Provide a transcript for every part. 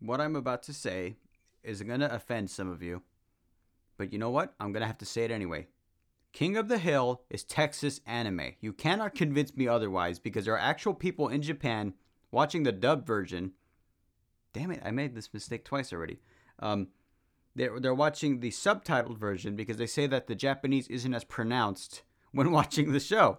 what I'm about to say is going to offend some of you. But you know what? I'm going to have to say it anyway. King of the Hill is Texas anime. You cannot convince me otherwise because there are actual people in Japan watching the dub version. Damn it, I made this mistake twice already. Um, they're, they're watching the subtitled version because they say that the Japanese isn't as pronounced when watching the show.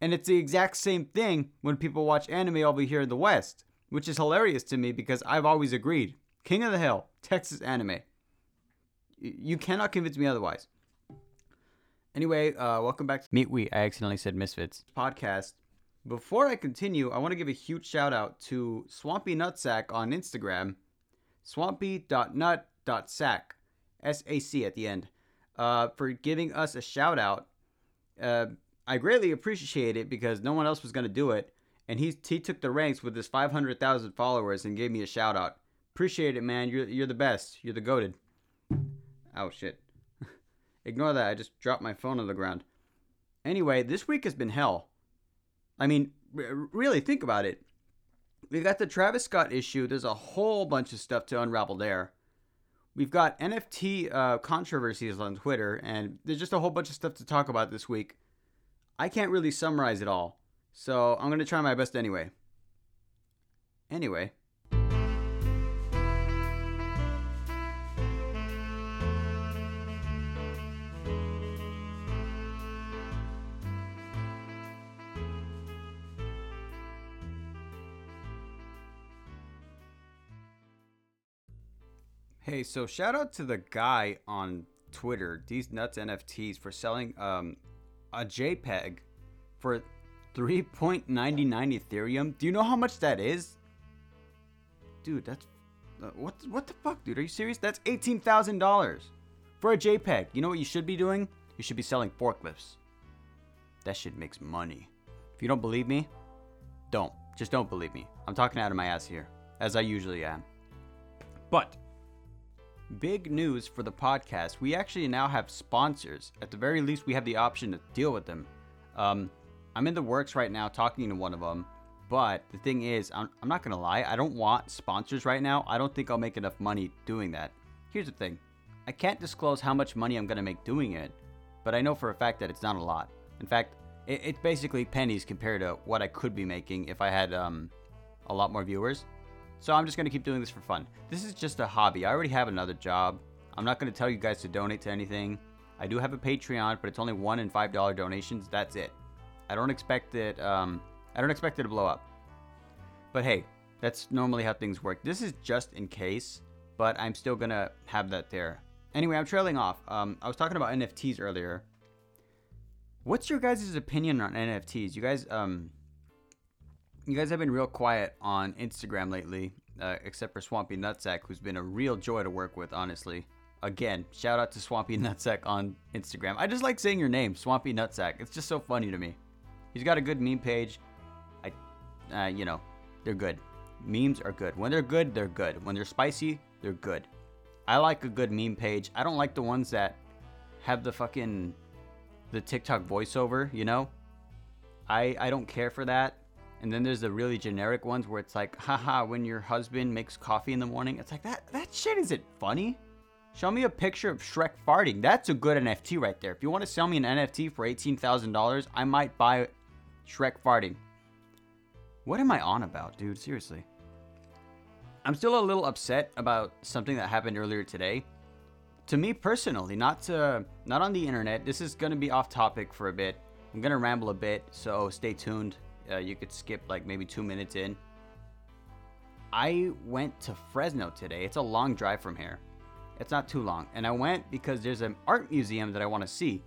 And it's the exact same thing when people watch anime over here in the West, which is hilarious to me because I've always agreed. King of the Hill, Texas anime. You cannot convince me otherwise. Anyway, uh, welcome back to Meatweed. I accidentally said Misfits podcast. Before I continue, I want to give a huge shout out to Swampy Nutsack on Instagram, swampy.nut.sack, S A C at the end, uh, for giving us a shout out. Uh, I greatly appreciate it because no one else was going to do it. And he, he took the ranks with his 500,000 followers and gave me a shout out. Appreciate it, man. You're, you're the best. You're the goaded. Oh, shit. Ignore that. I just dropped my phone on the ground. Anyway, this week has been hell. I mean, r- really, think about it. We got the Travis Scott issue. There's a whole bunch of stuff to unravel there. We've got NFT uh, controversies on Twitter, and there's just a whole bunch of stuff to talk about this week. I can't really summarize it all, so I'm going to try my best anyway. Anyway. Hey, so shout out to the guy on Twitter, these nuts NFTs, for selling um, a JPEG for 3.99 Ethereum. Do you know how much that is? Dude, that's uh, what what the fuck, dude? Are you serious? That's eighteen thousand dollars for a JPEG. You know what you should be doing? You should be selling forklifts. That shit makes money. If you don't believe me, don't. Just don't believe me. I'm talking out of my ass here, as I usually am. But big news for the podcast. We actually now have sponsors. At the very least, we have the option to deal with them. Um, I'm in the works right now talking to one of them. But the thing is, I'm, I'm not going to lie, I don't want sponsors right now. I don't think I'll make enough money doing that. Here's the thing I can't disclose how much money I'm going to make doing it, but I know for a fact that it's not a lot. In fact, it, it's basically pennies compared to what I could be making if I had um, a lot more viewers. So I'm just going to keep doing this for fun. This is just a hobby. I already have another job. I'm not going to tell you guys to donate to anything. I do have a Patreon, but it's only one and five dollar donations. That's it. I don't expect it. Um, I don't expect it to blow up. But hey, that's normally how things work. This is just in case, but I'm still gonna have that there. Anyway, I'm trailing off. Um, I was talking about NFTs earlier. What's your guys' opinion on NFTs? You guys, um, you guys have been real quiet on Instagram lately, uh, except for Swampy Nutsack, who's been a real joy to work with, honestly. Again, shout out to Swampy Nutsack on Instagram. I just like saying your name, Swampy Nutsack. It's just so funny to me. He's got a good meme page. I, uh, you know, they're good. Memes are good. When they're good, they're good. When they're spicy, they're good. I like a good meme page. I don't like the ones that have the fucking the TikTok voiceover, you know? I I don't care for that. And then there's the really generic ones where it's like, haha, when your husband makes coffee in the morning. It's like that that shit isn't funny. Show me a picture of Shrek farting. That's a good NFT right there. If you want to sell me an NFT for $18,000, I might buy Shrek farting. What am I on about, dude? Seriously. I'm still a little upset about something that happened earlier today. To me personally, not to not on the internet. This is going to be off topic for a bit. I'm going to ramble a bit, so stay tuned. Uh, you could skip like maybe 2 minutes in. I went to Fresno today. It's a long drive from here. It's not too long. And I went because there's an art museum that I want to see.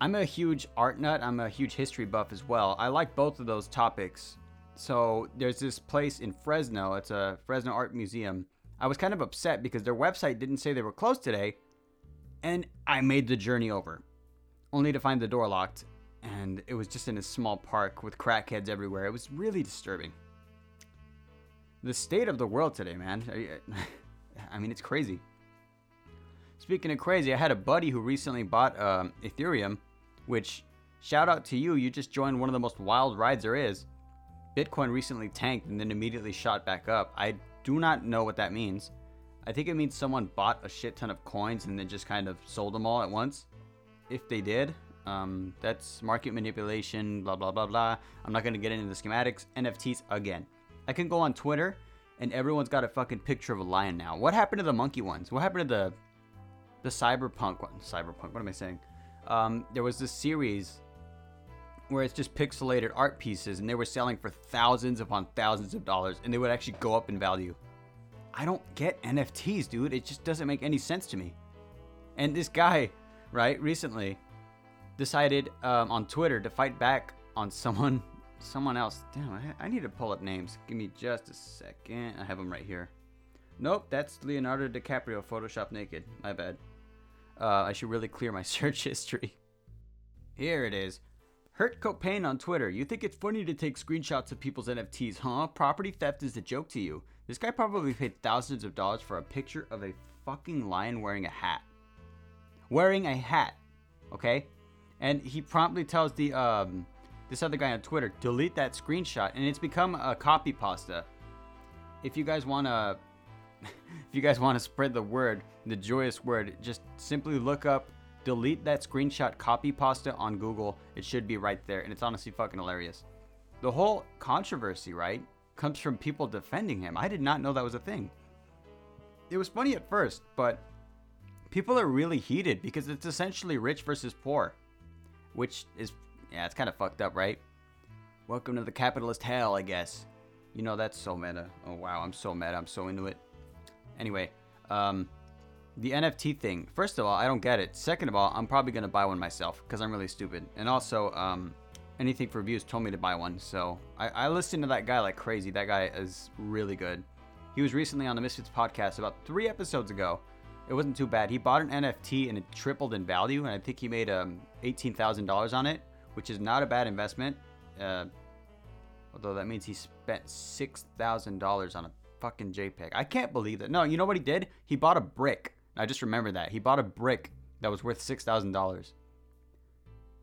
I'm a huge art nut. I'm a huge history buff as well. I like both of those topics. So there's this place in Fresno. It's a Fresno Art Museum. I was kind of upset because their website didn't say they were closed today. And I made the journey over, only to find the door locked. And it was just in a small park with crackheads everywhere. It was really disturbing. The state of the world today, man. I mean, it's crazy. Speaking of crazy, I had a buddy who recently bought um, Ethereum, which, shout out to you, you just joined one of the most wild rides there is. Bitcoin recently tanked and then immediately shot back up. I do not know what that means. I think it means someone bought a shit ton of coins and then just kind of sold them all at once. If they did, um, that's market manipulation, blah, blah, blah, blah. I'm not going to get into the schematics. NFTs again. I can go on Twitter and everyone's got a fucking picture of a lion now. What happened to the monkey ones? What happened to the the cyberpunk one? Cyberpunk, what am I saying? Um, there was this series where it's just pixelated art pieces and they were selling for thousands upon thousands of dollars and they would actually go up in value. I don't get NFTs, dude. It just doesn't make any sense to me. And this guy, right, recently decided um, on Twitter to fight back on someone, someone else. Damn, I, I need to pull up names. Give me just a second. I have them right here. Nope, that's Leonardo DiCaprio Photoshop naked. My bad. Uh, I should really clear my search history. Here it is. Hurt Copain on Twitter. You think it's funny to take screenshots of people's NFTs, huh? Property theft is a joke to you. This guy probably paid thousands of dollars for a picture of a fucking lion wearing a hat. Wearing a hat. Okay? And he promptly tells the um this other guy on Twitter, delete that screenshot, and it's become a copy pasta. If you guys wanna if you guys want to spread the word, the joyous word, just simply look up delete that screenshot copy pasta on Google. It should be right there. And it's honestly fucking hilarious. The whole controversy, right, comes from people defending him. I did not know that was a thing. It was funny at first, but people are really heated because it's essentially rich versus poor. Which is, yeah, it's kind of fucked up, right? Welcome to the capitalist hell, I guess. You know, that's so meta. Oh, wow, I'm so meta. I'm so into it. Anyway, um, the NFT thing. First of all, I don't get it. Second of all, I'm probably gonna buy one myself because I'm really stupid. And also, um, anything for views told me to buy one, so I, I listened to that guy like crazy. That guy is really good. He was recently on the Misfits podcast about three episodes ago. It wasn't too bad. He bought an NFT and it tripled in value, and I think he made um, eighteen thousand dollars on it, which is not a bad investment. Uh, although that means he spent six thousand dollars on a fucking JPEG. I can't believe that. No, you know what he did? He bought a brick I just remember that. He bought a brick that was worth $6,000.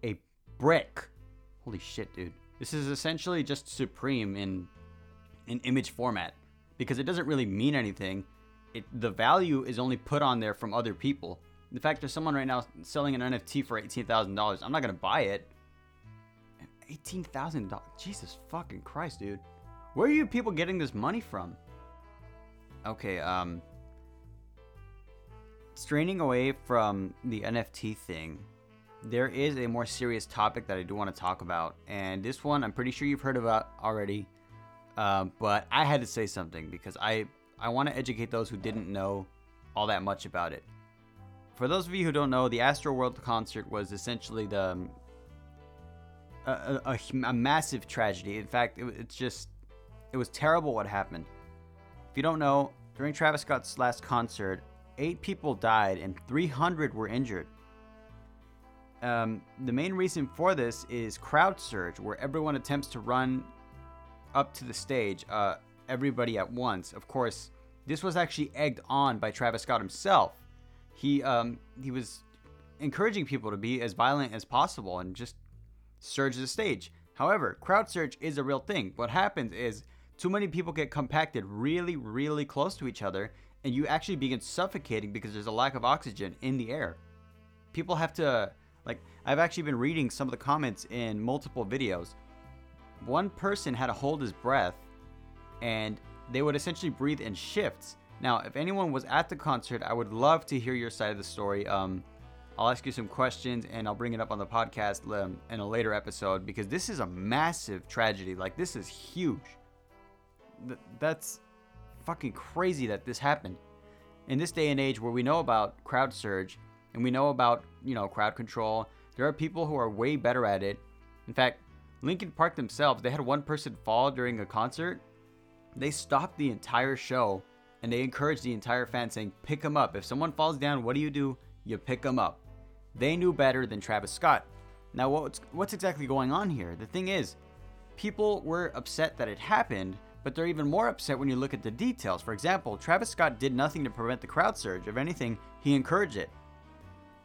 A brick. Holy shit, dude. This is essentially just Supreme in in image format because it doesn't really mean anything. It the value is only put on there from other people. In fact, there's someone right now selling an NFT for $18,000. I'm not going to buy it. $18,000. Jesus fucking Christ, dude. Where are you people getting this money from? Okay, um straining away from the NFT thing, there is a more serious topic that I do want to talk about, and this one I'm pretty sure you've heard about already, uh, but I had to say something because I I want to educate those who didn't know all that much about it. For those of you who don't know, the Astroworld concert was essentially the um, a, a, a, a massive tragedy. In fact, it, it's just it was terrible what happened. If you don't know, during Travis Scott's last concert, eight people died and 300 were injured. Um, the main reason for this is crowd surge, where everyone attempts to run up to the stage, uh, everybody at once. Of course, this was actually egged on by Travis Scott himself. He um, he was encouraging people to be as violent as possible and just surge the stage. However, crowd surge is a real thing. What happens is too many people get compacted really, really close to each other, and you actually begin suffocating because there's a lack of oxygen in the air. People have to, like, I've actually been reading some of the comments in multiple videos. One person had to hold his breath, and they would essentially breathe in shifts. Now, if anyone was at the concert, I would love to hear your side of the story. Um, I'll ask you some questions and I'll bring it up on the podcast um, in a later episode because this is a massive tragedy. Like, this is huge. Th- that's fucking crazy that this happened. In this day and age where we know about crowd surge and we know about, you know, crowd control, there are people who are way better at it. In fact, Linkin Park themselves, they had one person fall during a concert. They stopped the entire show and they encouraged the entire fan saying, pick them up. If someone falls down, what do you do? You pick them up. They knew better than Travis Scott. Now, what's, what's exactly going on here? The thing is, people were upset that it happened, but they're even more upset when you look at the details. For example, Travis Scott did nothing to prevent the crowd surge. If anything, he encouraged it.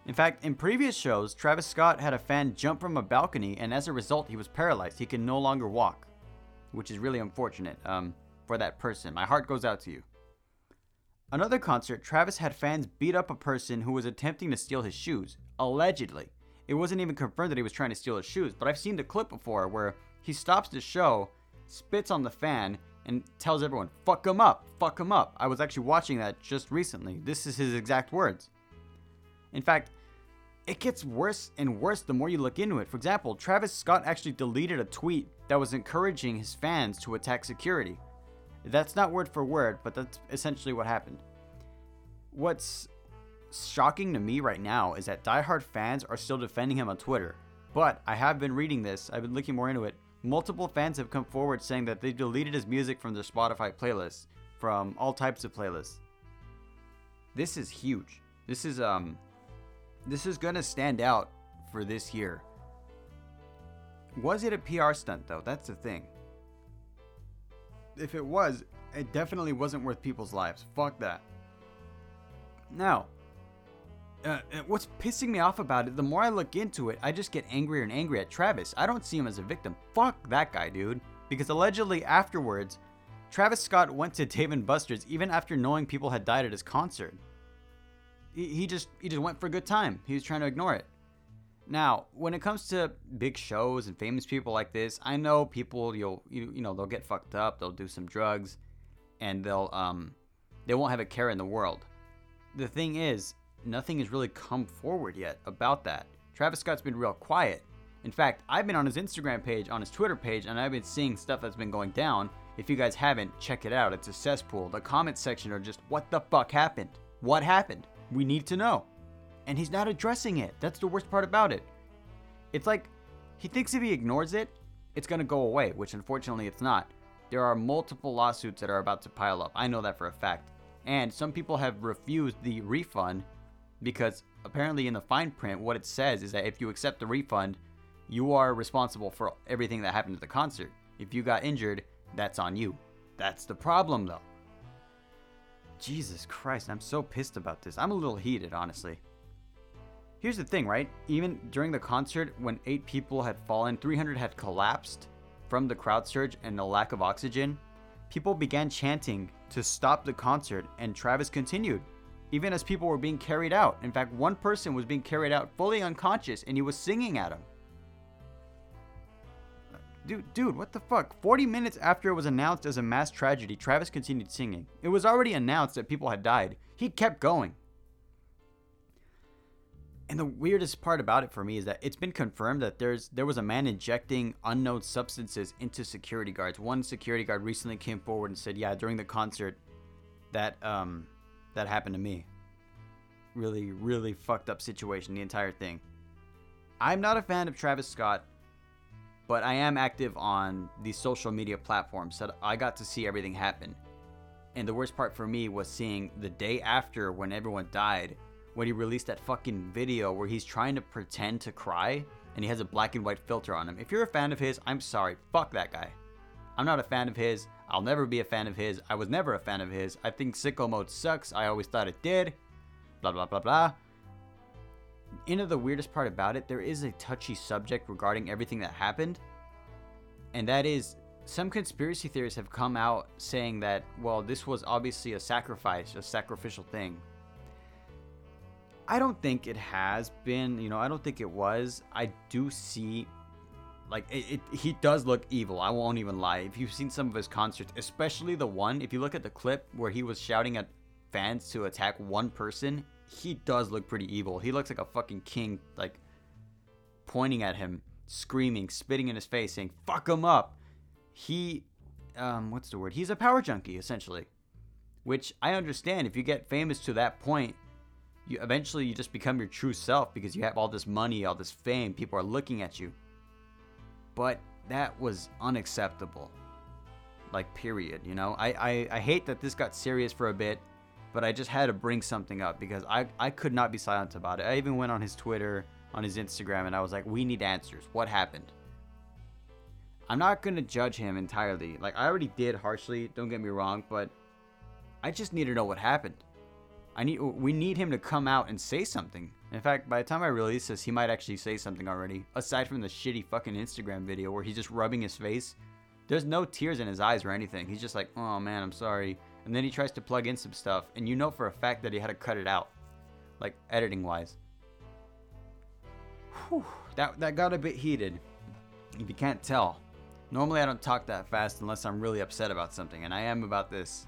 In fact, in previous shows, Travis Scott had a fan jump from a balcony, and as a result, he was paralyzed. He can no longer walk, which is really unfortunate. Um, for that person. My heart goes out to you. Another concert, Travis had fans beat up a person who was attempting to steal his shoes, allegedly. It wasn't even confirmed that he was trying to steal his shoes, but I've seen the clip before where he stops the show, spits on the fan, and tells everyone, fuck him up, fuck him up. I was actually watching that just recently. This is his exact words. In fact, it gets worse and worse the more you look into it. For example, Travis Scott actually deleted a tweet that was encouraging his fans to attack security. That's not word for word, but that's essentially what happened. What's shocking to me right now is that diehard fans are still defending him on Twitter. But I have been reading this, I've been looking more into it. Multiple fans have come forward saying that they deleted his music from their Spotify playlists, from all types of playlists. This is huge. This is um this is gonna stand out for this year. Was it a PR stunt though? That's the thing. If it was, it definitely wasn't worth people's lives. Fuck that. Now, uh, what's pissing me off about it, the more I look into it, I just get angrier and angrier at Travis. I don't see him as a victim. Fuck that guy, dude. Because allegedly afterwards, Travis Scott went to Dave and Buster's even after knowing people had died at his concert. He, he just he just went for a good time. He was trying to ignore it. Now, when it comes to big shows and famous people like this, I know people you'll you, you know they'll get fucked up, they'll do some drugs, and they'll um they won't have a care in the world. The thing is, nothing has really come forward yet about that. Travis Scott's been real quiet. In fact, I've been on his Instagram page, on his Twitter page, and I've been seeing stuff that's been going down. If you guys haven't, check it out. It's a cesspool. The comment section are just, what the fuck happened? What happened? We need to know. And he's not addressing it. That's the worst part about it. It's like he thinks if he ignores it, it's going to go away, which unfortunately it's not. There are multiple lawsuits that are about to pile up. I know that for a fact. And some people have refused the refund because apparently in the fine print, what it says is that if you accept the refund, you are responsible for everything that happened at the concert. If you got injured, that's on you. That's the problem, though. Jesus Christ, I'm so pissed about this. I'm a little heated, honestly. Here's the thing, right? Even during the concert, when eight people had fallen, 300 had collapsed from the crowd surge and the lack of oxygen, people began chanting to stop the concert, and Travis continued even as people were being carried out. In fact, one person was being carried out fully unconscious and he was singing at him. Dude, dude, what the fuck? 40 minutes after it was announced as a mass tragedy, Travis continued singing. It was already announced that people had died. He kept going. And the weirdest part about it for me is that it's been confirmed that there's there was a man injecting unknown substances into security guards. One security guard recently came forward and said, "Yeah, during the concert, that um, that happened to me. Really, really fucked up situation, the entire thing. I'm not a fan of Travis Scott, but I am active on the social media platforms, so I got to see everything happen. And the worst part for me was seeing the day after when everyone died, when he released that fucking video where he's trying to pretend to cry and he has a black and white filter on him. If you're a fan of his, I'm sorry, fuck that guy. I'm not a fan of his. I'll never be a fan of his. I was never a fan of his. I think sicko mode sucks. I always thought it did. Blah, blah, blah, blah. You know, the weirdest part about it, there is a touchy subject regarding everything that happened. And that is, some conspiracy theorists have come out saying that, well, this was obviously a sacrifice, a sacrificial thing. I don't think it has been, you know, I don't think it was. I do see like it, it, he does look evil i won't even lie. If you've seen some of his concerts especially the one if you look at the clip where he was shouting at fans to attack one person he does look pretty evil. He looks like a fucking king like pointing at him screaming spitting in his face saying fuck him up. He um what's the word? He's a power junkie essentially. Which i understand if you get famous to that point you eventually you just become your true self because you have all this money all this fame people are looking at you but that was unacceptable. Like, period. You know, I, I, I hate that this got serious for a bit, but I just had to bring something up because I, I could not be silent about it. I even went on his Twitter, on his Instagram, and I was like, we need answers. What happened? I'm not going to judge him entirely. Like, I already did harshly, don't get me wrong, but I just need to know what happened. I need we need him to come out and say something. In fact, by the time I release this, he might actually say something already. Aside from the shitty fucking Instagram video where he's just rubbing his face There's no tears in his eyes or anything. He's just like, oh man, I'm sorry. And then he tries to plug in some stuff, and you know for a fact that he had to cut it out, like editing wise. Whew, that that got a bit heated. If you can't tell, normally I don't talk that fast unless I'm really upset about something, and I am about this.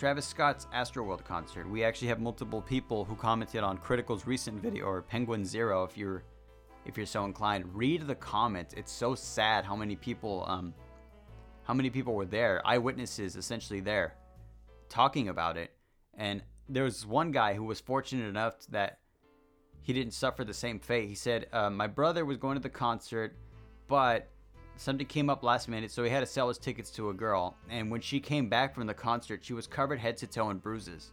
Travis Scott's Astroworld concert. We actually have multiple people who commented on Critikal's recent video or Penguinz0 if you're if you're so inclined. Read the comments. It's so sad how many people um how many people were there, eyewitnesses essentially there talking about it. And there was one guy who was fortunate enough that he didn't suffer the same fate. He said, uh, "My brother was going to the concert, but something came up last minute, so he had to sell his tickets to a girl. And when she came back from the concert, she was covered head to toe in bruises.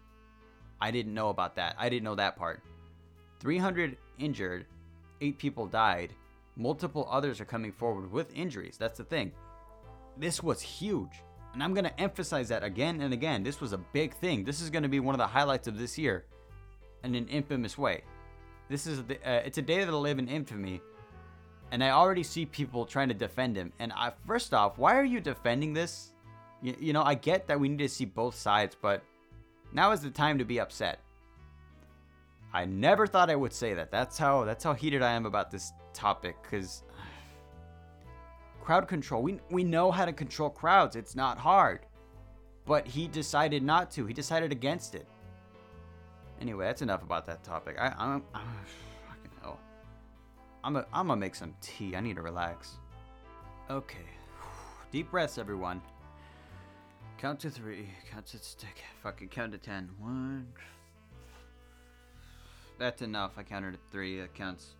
I didn't know about that. I didn't know that part. 300 injured, 8 people died. Multiple others are coming forward with injuries. That's the thing. This was huge. And I'm going to emphasize that again and again. This was a big thing. This is going to be one of the highlights of this year in an infamous way. This is the, uh, it's a day that'll live in infamy and I already see people trying to defend him. And I, first off, why are you defending this? You, you know, I get that we need to see both sides, but now is the time to be upset. I never thought I would say that. That's how that's how heated I am about this topic cuz crowd control. We we know how to control crowds. It's not hard. But he decided not to. He decided against it. Anyway, that's enough about that topic. I I'm, I'm I'm gonna I'm gonna make some tea. I need to relax. Okay. Deep breaths, everyone. Count to three. Count to stick. Fucking count to ten. One. That's enough. I counted to three. That counts.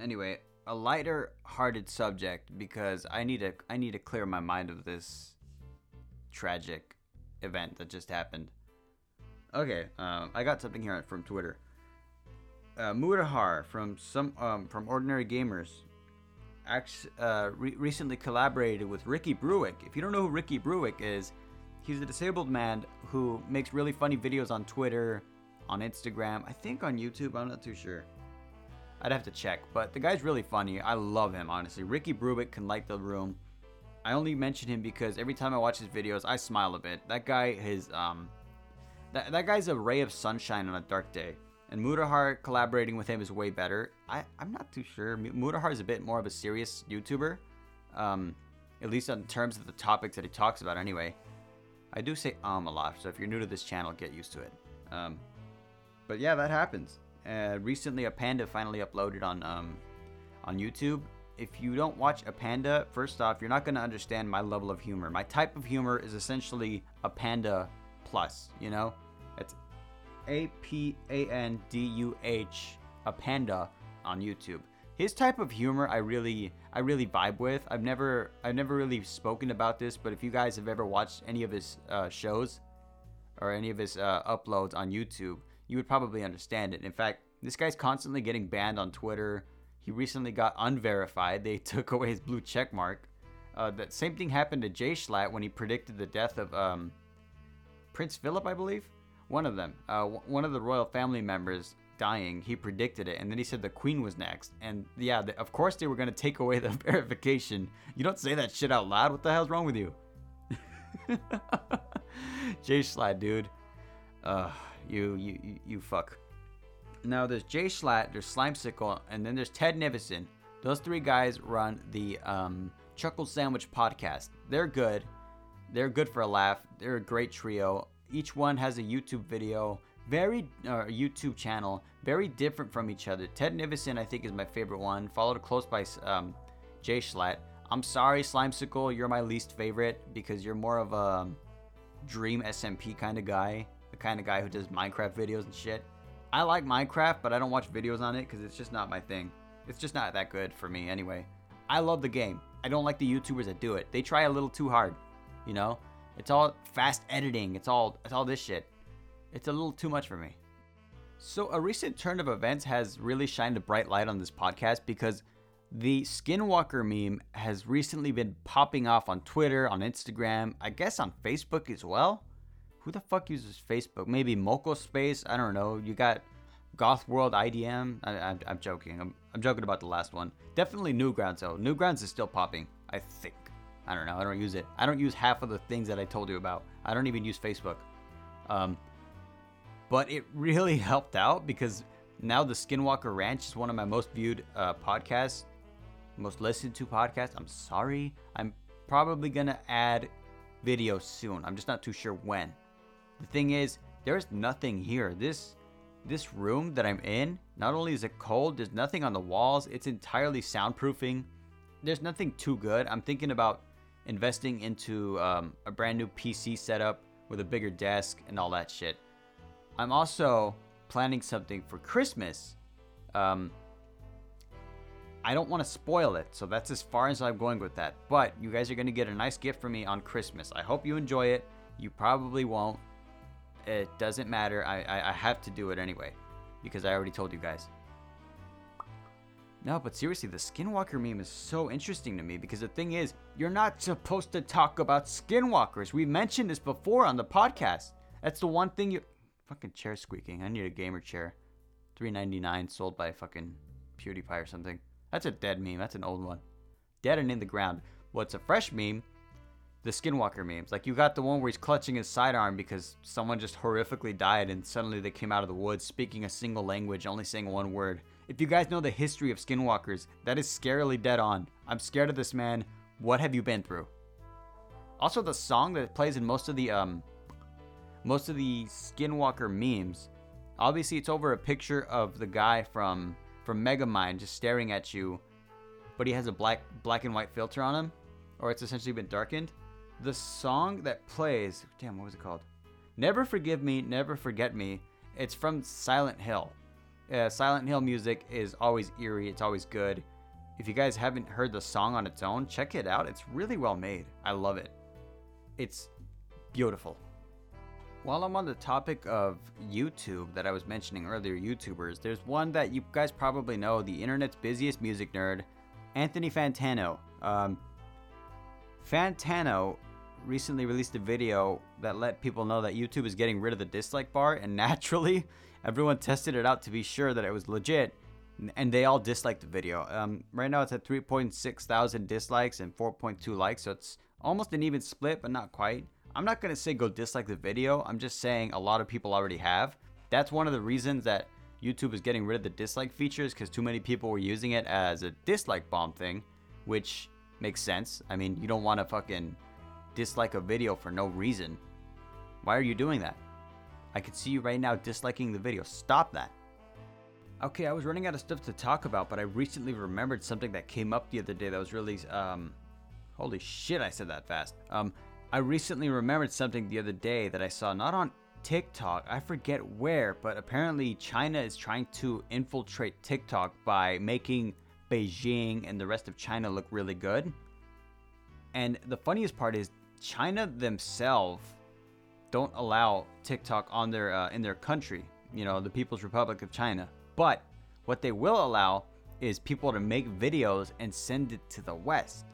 Anyway, a lighter-hearted subject because I need to I need to clear my mind of this tragic event that just happened. Okay, um, I got something here from Twitter uh, from some um, from Ordinary Gamers acts, uh, re- recently collaborated with Ricky Berwick. If you don't know who Ricky Berwick is, he's a disabled man who makes really funny videos on Twitter, on Instagram, I think on YouTube. I'm not too sure. I'd have to check, but the guy's really funny. I love him, honestly. Ricky Berwick can light the room. I only mention him because every time I watch his videos, I smile a bit. That guy is um, that that guy's a ray of sunshine on a dark day. And Mudahar collaborating with him is way better. I, I'm not too sure. Mudahar is a bit more of a serious YouTuber, um, at least in terms of the topics that he talks about anyway. I do say um a lot, so if you're new to this channel, get used to it. Um, but yeah, that happens. Uh, recently, apandah finally uploaded on um, on YouTube. If you don't watch apandah, first off, you're not going to understand my level of humor. My type of humor is essentially apandah plus, you know? A P A N D U H, apandah on YouTube. His type of humor I really I really vibe with. I've never I've never really spoken about this, but if you guys have ever watched any of his uh, shows or any of his uh, uploads on YouTube, you would probably understand it. In fact, this guy's constantly getting banned on Twitter. He recently got unverified. They took away his blue check mark. Uh, that same thing happened to Jay Schlatt when he predicted the death of um, Prince Philip, I believe one of them, uh, one of the royal family members dying, he predicted it, and then he said the queen was next. And yeah, the, of course they were gonna take away the verification. You don't say that shit out loud. What the hell's wrong with you? Jay Schlatt, dude. Uh, you, you, you, fuck. Now there's Jay Schlatt, there's Slimecicle, and then there's Ted Nivison. Those three guys run the um, Chuckle Sandwich podcast. They're good. They're good for a laugh. They're a great trio. Each one has a YouTube video, very uh, YouTube channel, very different from each other. Ted Nivison, I think, is my favorite one, followed close by um, Jay Schlatt. I'm sorry, Slimecicle, you're my least favorite because you're more of a dream SMP kind of guy, the kind of guy who does Minecraft videos and shit. I like Minecraft, but I don't watch videos on it because it's just not my thing. It's just not that good for me anyway. I love the game. I don't like the YouTubers that do it. They try a little too hard, you know? It's all fast editing. It's all it's all this shit. It's a little too much for me. So a recent turn of events has really shined a bright light on this podcast because the Skinwalker meme has recently been popping off on Twitter, on Instagram, I guess on Facebook as well. Who the fuck uses Facebook? Maybe Moco Space? I don't know. You got Goth World IDM. I, am joking. I'm, I'm joking about the last one. Definitely Newgrounds though. Newgrounds is still popping. I think. I don't know. I don't use it. I don't use half of the things that I told you about. I don't even use Facebook. Um, but it really helped out because now the Skinwalker Ranch is one of my most viewed uh, podcasts, most listened to podcasts. I'm sorry. I'm probably gonna add videos soon. I'm just not too sure when. The thing is, there's nothing here. This this room that I'm in, not only is it cold, there's nothing on the walls. It's entirely soundproofing. There's nothing too good. I'm thinking about investing into um, a brand new PC setup with a bigger desk and all that shit. I'm also planning something for Christmas. Um, I don't want to spoil it, so that's as far as I'm going with that. But you guys are going to get a nice gift from me on Christmas. I hope you enjoy it. You probably won't. It doesn't matter. I, I, I have to do it anyway because I already told you guys. No, but seriously, the Skinwalker meme is so interesting to me because the thing is, you're not supposed to talk about Skinwalkers. We mentioned this before on the podcast. That's the one thing you. Fucking chair squeaking. I need a gamer chair. 3.99 sold by fucking PewDiePie or something. That's a dead meme. That's an old one. Dead and in the ground. What's a fresh meme? The Skinwalker memes. Like you got the one where he's clutching his sidearm because someone just horrifically died and suddenly they came out of the woods speaking a single language, only saying one word. If you guys know the history of Skinwalkers, that is scarily dead on. I'm scared of this man. What have you been through? Also, the song that plays in most of the um, most of the Skinwalker memes, obviously it's over a picture of the guy from from Megamind just staring at you, but he has a black black and white filter on him, or it's essentially been darkened. The song that plays, damn, what was it called? Never Forgive Me, Never Forget Me. It's from Silent Hill. Uh, Silent Hill music is always eerie. It's always good. If you guys haven't heard the song on its own, check it out. It's really well made. I love it. It's beautiful. While I'm on the topic of YouTube that I was mentioning earlier, YouTubers, there's one that you guys probably know, the internet's busiest music nerd, Anthony Fantano. Um, Fantano recently released a video that let people know that YouTube is getting rid of the dislike bar, and naturally, everyone tested it out to be sure that it was legit, and they all disliked the video. Um, right now, it's at 3.6 thousand dislikes and 4.2 likes, so it's almost an even split, but not quite. I'm not gonna say go dislike the video. I'm just saying a lot of people already have. That's one of the reasons that YouTube is getting rid of the dislike features because too many people were using it as a dislike bomb thing, which makes sense. I mean, you don't want to fucking dislike a video for no reason. Why are you doing that? I can see you right now disliking the video. Stop that. Okay, I was running out of stuff to talk about, but I recently remembered something that came up the other day that was really um holy shit, I said that fast. Um I recently remembered something the other day that I saw not on TikTok, I forget where, but apparently China is trying to infiltrate TikTok by making Beijing and the rest of China look really good. And the funniest part is China themselves don't allow TikTok on their uh, in their country, you know, the People's Republic of China. But what they will allow is people to make videos and send it to the West.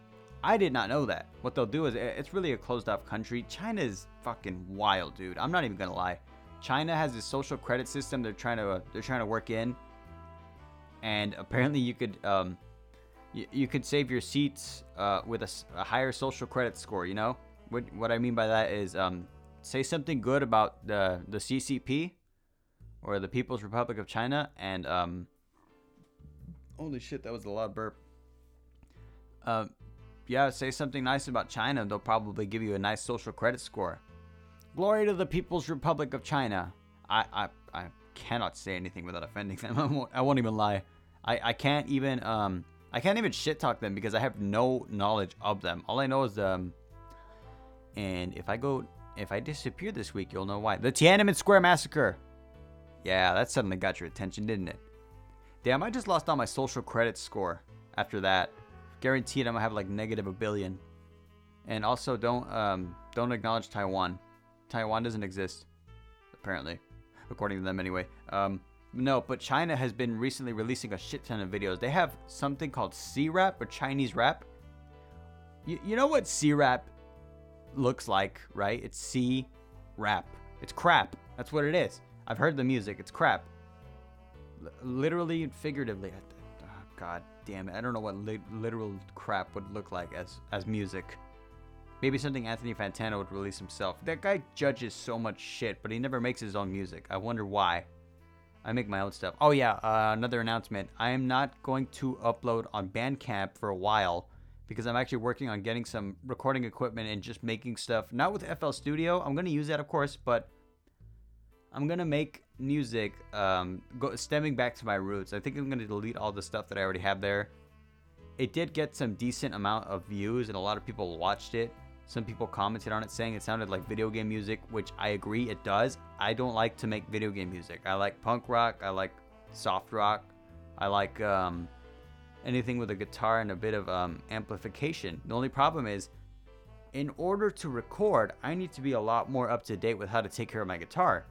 I did not know that. What they'll do is it's really a closed off country. China is fucking wild, dude. I'm not even gonna lie. China has this social credit system they're trying to uh, they're trying to work in, and apparently you could um, you, you could save your seats uh, with a, a, higher social credit score. You know what what I mean by that is um, say something good about the the CCP or the People's Republic of China, and um, holy shit, that was a loud burp. Um, yeah, say something nice about China, they'll probably give you a nice social credit score. Glory to the People's Republic of China. I, I, I cannot say anything without offending them. I won't, I won't even lie. I, I can't even um I can't even shit talk them because I have no knowledge of them. All I know is um and if I go if I disappear this week, you'll know why. The Tiananmen Square massacre. Yeah, that suddenly got your attention, didn't it? Damn, I just lost all my social credit score after that guaranteed I'm gonna have like negative a billion. And also don't um, don't acknowledge Taiwan. Taiwan doesn't exist, apparently, according to them anyway. Um, no, but China has been recently releasing a shit ton of videos. They have something called C-rap or Chinese rap. You, you know what C-rap looks like, right? It's C rap. It's crap. That's what it is. I've heard the music. It's crap. L- literally and figuratively. Oh, God damn it. I don't know what li- literal crap would look like as as music. Maybe something Anthony Fantano would release himself. That guy judges so much shit, but he never makes his own music. I wonder why. I make my own stuff. Oh yeah, uh, another announcement. I am not going to upload on Bandcamp for a while because I'm actually working on getting some recording equipment and just making stuff. Not with FL Studio. I'm gonna use that, of course, but I'm gonna make music um, go, stemming back to my roots. I think I'm gonna delete all the stuff that I already have there. It did get some decent amount of views, and a lot of people watched it. Some people commented on it saying it sounded like video game music, which I agree it does. I don't like to make video game music. I like punk rock. I like soft rock. I like um, anything with a guitar and a bit of um, amplification. The only problem is, in order to record, I need to be a lot more up to date with how to take care of my guitar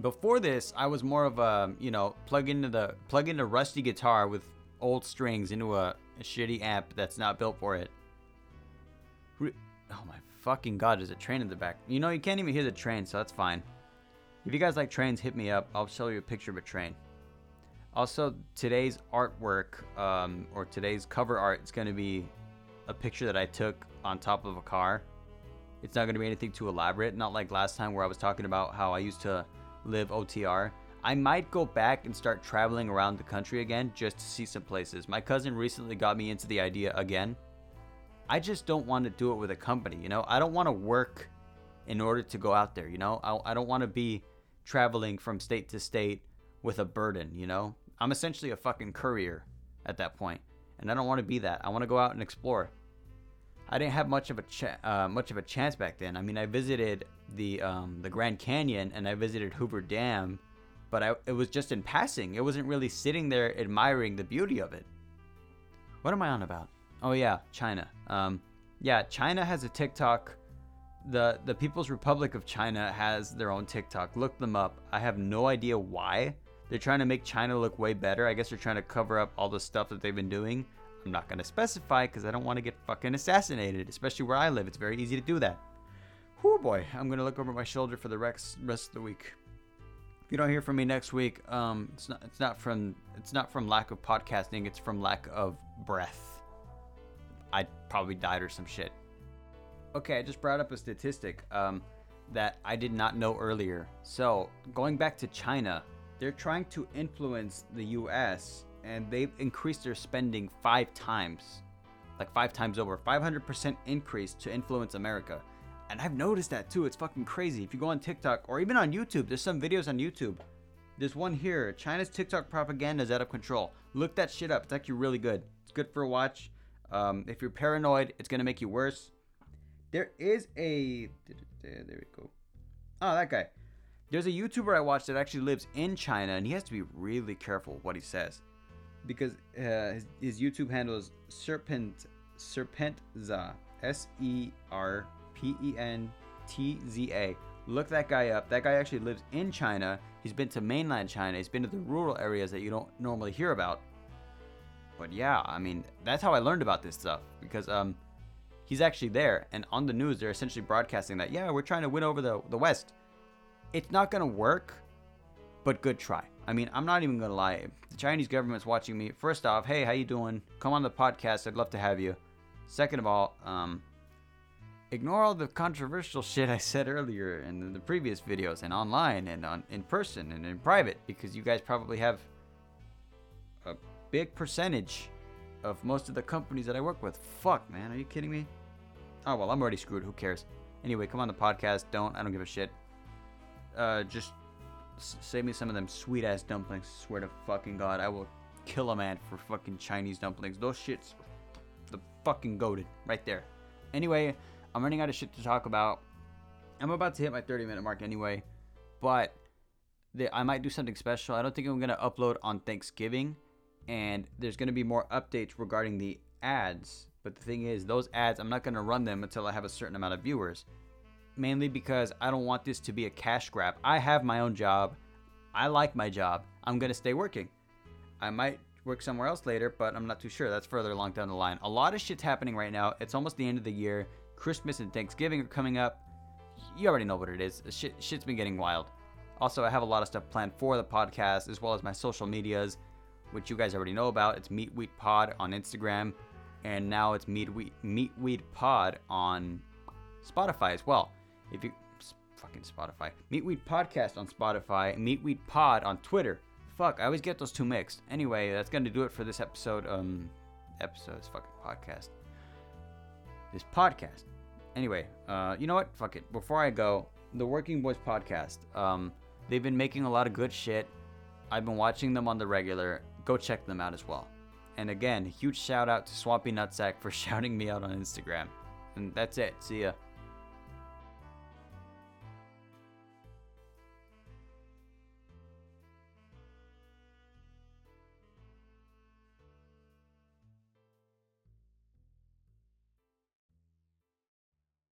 before this, I was more of a you know plug into the plug into rusty guitar with old strings into a, a shitty amp that's not built for it. Oh my fucking god! There's a train in the back. You know you can't even hear the train, so that's fine. If you guys like trains, hit me up. I'll show you a picture of a train. Also, today's artwork um, or today's cover art is going to be a picture that I took on top of a car. It's not going to be anything too elaborate, not like last time where I was talking about how I used to live OTR. I might go back and start traveling around the country again just to see some places. My cousin recently got me into the idea again. I just don't want to do it with a company, you know? I don't want to work in order to go out there, you know? I, I don't want to be traveling from state to state with a burden, you know? I'm essentially a fucking courier at that point, and I don't want to be that. I want to go out and explore. I didn't have much of a cha- uh, much of a chance back then. I mean, I visited the um, the Grand Canyon and I visited Hoover Dam, but I, it was just in passing. It wasn't really sitting there admiring the beauty of it. What am I on about? Oh yeah, China. Um, yeah, China has a TikTok. The the People's Republic of China has their own TikTok. Look them up. I have no idea why. They're trying to make China look way better. I guess they're trying to cover up all the stuff that they've been doing. I'm not going to specify because I don't want to get fucking assassinated, especially where I live. It's very easy to do that. Whoo boy, I'm going to look over my shoulder for the rest of the week. If you don't hear from me next week, um, it's not it's not from it's not from lack of podcasting. It's from lack of breath. I probably died or some shit. Okay, I just brought up a statistic um, that I did not know earlier. So going back to China, they're trying to influence the U.S and they've increased their spending five times, like five times over, 500% increase to influence America. And I've noticed that too. It's fucking crazy. If you go on TikTok or even on YouTube, there's some videos on YouTube. There's one here. China's TikTok propaganda is out of control. Look that shit up. It's actually really good. It's good for a watch. Um, if you're paranoid, it's gonna make you worse. There is a there we go. Oh, that guy. There's a YouTuber I watch that actually lives in China, and he has to be really careful what he says because uh, his, his, YouTube handle is Serpent Serpentza S E R P E N T Z A. Look that guy up. That guy actually lives in China. He's been to mainland China. He's been to the rural areas that you don't normally hear about. But yeah, I mean, that's how I learned about this stuff because um he's actually there and on the news they're essentially broadcasting that yeah, we're trying to win over the the west. It's not going to work, but good try. I mean, I'm not even gonna lie. The Chinese government's watching me. First off, hey, how you doing? Come on the podcast. I'd love to have you. Second of all, um, ignore all the controversial shit I said earlier in the previous videos and online and on in person and in private because you guys probably have a big percentage of most of the companies that I work with. Fuck, man, are you kidding me? Oh well, I'm already screwed. Who cares? Anyway, come on the podcast. Don't. I don't give a shit. Uh, just save me some of them sweet ass dumplings. Swear to fucking God, I will kill a man for fucking Chinese dumplings. Those shits, the fucking goaded right there. Anyway, I'm running out of shit to talk about. I'm about to hit my 30 minute mark anyway, but the, I might do something special. I don't think I'm gonna upload on Thanksgiving, and there's gonna be more updates regarding the ads. But the thing is, those ads, I'm not gonna run them until I have a certain amount of viewers mainly because I don't want this to be a cash grab. I have my own job. I like my job. I'm going to stay working. I might work somewhere else later, but I'm not too sure. That's further along down the line. A lot of shit's happening right now. It's almost the end of the year. Christmas and Thanksgiving are coming up. You already know what it is. Shit, shit's been getting wild. Also, I have a lot of stuff planned for the podcast as well as my social medias, which you guys already know about. It's Meatweed Pod on Instagram. and now it's Meatweed Meatweed Pod on Spotify as well. If you fucking Spotify, Meatweed Podcast on Spotify, Meatweed Pod on Twitter. Fuck, I always get those two mixed. Anyway, that's gonna do it for this episode. Um, episode, episodes, fucking podcast. This podcast. Anyway, uh, you know what? Fuck it. Before I go, the Working Boys podcast. Um, they've been making a lot of good shit. I've been watching them on the regular. Go check them out as well. And again, huge shout out to Swampy Nutsack for shouting me out on Instagram. And that's it. See ya.